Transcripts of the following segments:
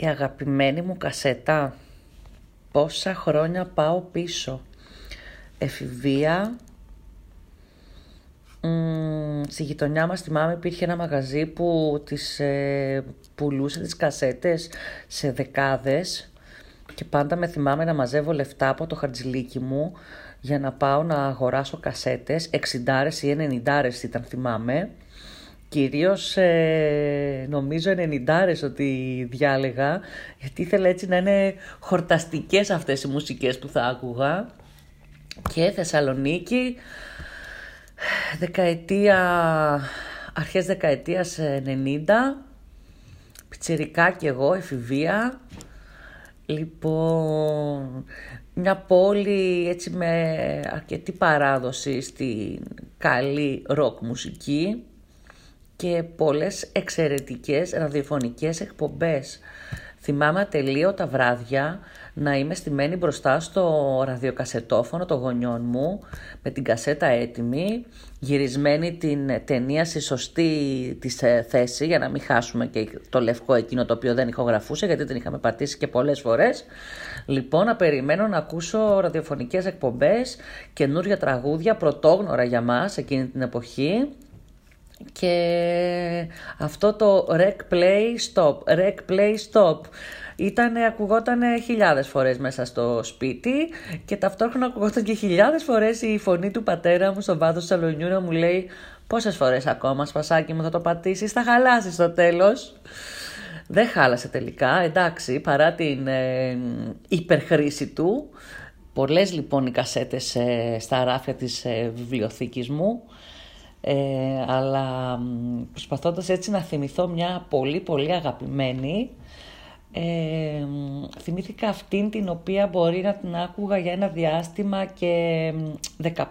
η αγαπημένη μου κασέτα. Πόσα χρόνια πάω πίσω. Εφηβεία. Μ, στη γειτονιά μας θυμάμαι υπήρχε ένα μαγαζί που τις ε, πουλούσε τις κασέτες σε δεκάδες και πάντα με θυμάμαι να μαζεύω λεφτά από το χαρτζιλίκι μου για να πάω να αγοράσω κασέτες, 60 ή 90 ήταν θυμάμαι Κυρίως ε, νομίζω 90 ότι διάλεγα, γιατί ήθελα έτσι να είναι χορταστικές αυτές οι μουσικές που θα άκουγα. Και Θεσσαλονίκη, δεκαετία, αρχές δεκαετίας 90, πιτσιρικά κι εγώ, εφηβεία. Λοιπόν, μια πόλη έτσι με αρκετή παράδοση στην καλή ροκ μουσική και πολλές εξαιρετικές ραδιοφωνικές εκπομπές. Θυμάμαι ατελείωτα βράδια να είμαι στημένη μπροστά στο ραδιοκασετόφωνο των γονιών μου με την κασέτα έτοιμη, γυρισμένη την ταινία στη σωστή της ε, θέση για να μην χάσουμε και το λευκό εκείνο το οποίο δεν ηχογραφούσε γιατί την είχαμε πατήσει και πολλές φορές. Λοιπόν, να περιμένω να ακούσω ραδιοφωνικές εκπομπές, καινούργια τραγούδια, πρωτόγνωρα για μας εκείνη την εποχή και αυτό το rec play stop, rec play stop ήταν, ακουγόταν χιλιάδες φορές μέσα στο σπίτι και ταυτόχρονα ακουγόταν και χιλιάδες φορές η φωνή του πατέρα μου στο βάθος του σαλονιού να μου λέει πόσες φορές ακόμα σπασάκι μου θα το πατήσεις, θα χαλάσεις στο τέλος. Δεν χάλασε τελικά, εντάξει, παρά την ε, υπερχρήση του. Πολλές λοιπόν οι κασέτες ε, στα ράφια της ε, βιβλιοθήκης μου ε, αλλά προσπαθώντας έτσι να θυμηθώ μια πολύ πολύ αγαπημένη ε, θυμήθηκα αυτήν την οποία μπορεί να την άκουγα για ένα διάστημα και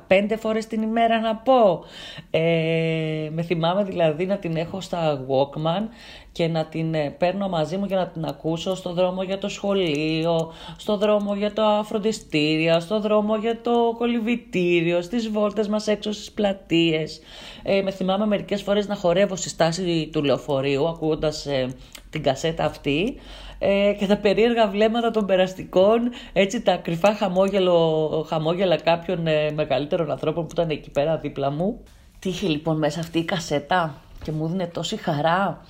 15 φορές την ημέρα να πω. Ε, με θυμάμαι δηλαδή να την έχω στα Walkman και να την ε, παίρνω μαζί μου για να την ακούσω στο δρόμο για το σχολείο, στο δρόμο για το αφροντιστήριο, στο δρόμο για το κολυβητήριο, στις βόλτες μας έξω στις πλατείες. Ε, με θυμάμαι μερικές φορές να χορεύω στη στάση του λεωφορείου ακούγοντας ε, την κασέτα αυτή ε, και τα περίεργα βλέμματα των περαστικών, έτσι τα κρυφά χαμόγελο, χαμόγελα κάποιων ε, μεγαλύτερων ανθρώπων που ήταν εκεί πέρα δίπλα μου. Τι είχε λοιπόν μέσα αυτή η κασέτα και μου δίνει τόση χαρά.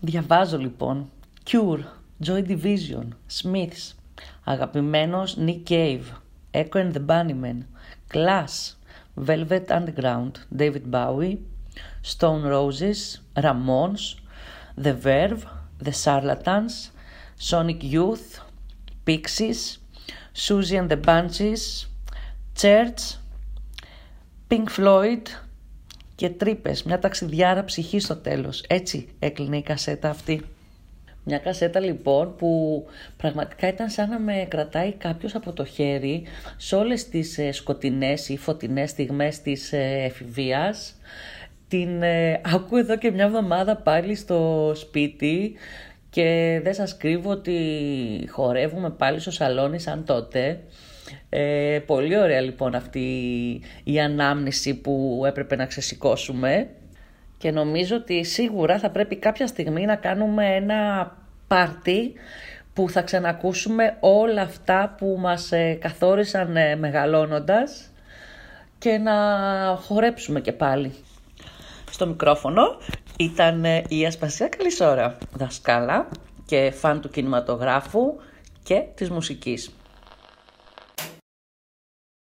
Διαβάζω λοιπόν. Cure, Joy Division, Smiths, αγαπημένος Nick Cave, Echo and the Bunnymen, Class, Velvet Underground, David Bowie, Stone Roses, Ramones, The Verve, The Charlatans, Sonic Youth, Pixies, Susie and the Bunches, Church, Pink Floyd και τρύπες, μια ταξιδιάρα ψυχής στο τέλος. Έτσι έκλεινε η κασέτα αυτή. Μια κασέτα λοιπόν που πραγματικά ήταν σαν να με κρατάει κάποιος από το χέρι σε όλες τις ε, σκοτεινές ή φωτεινές στιγμές της ε, εφηβείας την ε, ακούω εδώ και μια εβδομάδα πάλι στο σπίτι και δεν σας κρύβω ότι χορεύουμε πάλι στο σαλόνι σαν τότε. Ε, πολύ ωραία λοιπόν αυτή η ανάμνηση που έπρεπε να ξεσηκώσουμε και νομίζω ότι σίγουρα θα πρέπει κάποια στιγμή να κάνουμε ένα πάρτι που θα ξανακούσουμε όλα αυτά που μας ε, καθόρισαν ε, μεγαλώνοντας και να χορέψουμε και πάλι στο μικρόφωνο ήταν ε, η Ασπασία Καλησόρα, δασκάλα και φαν του κινηματογράφου και της μουσικής.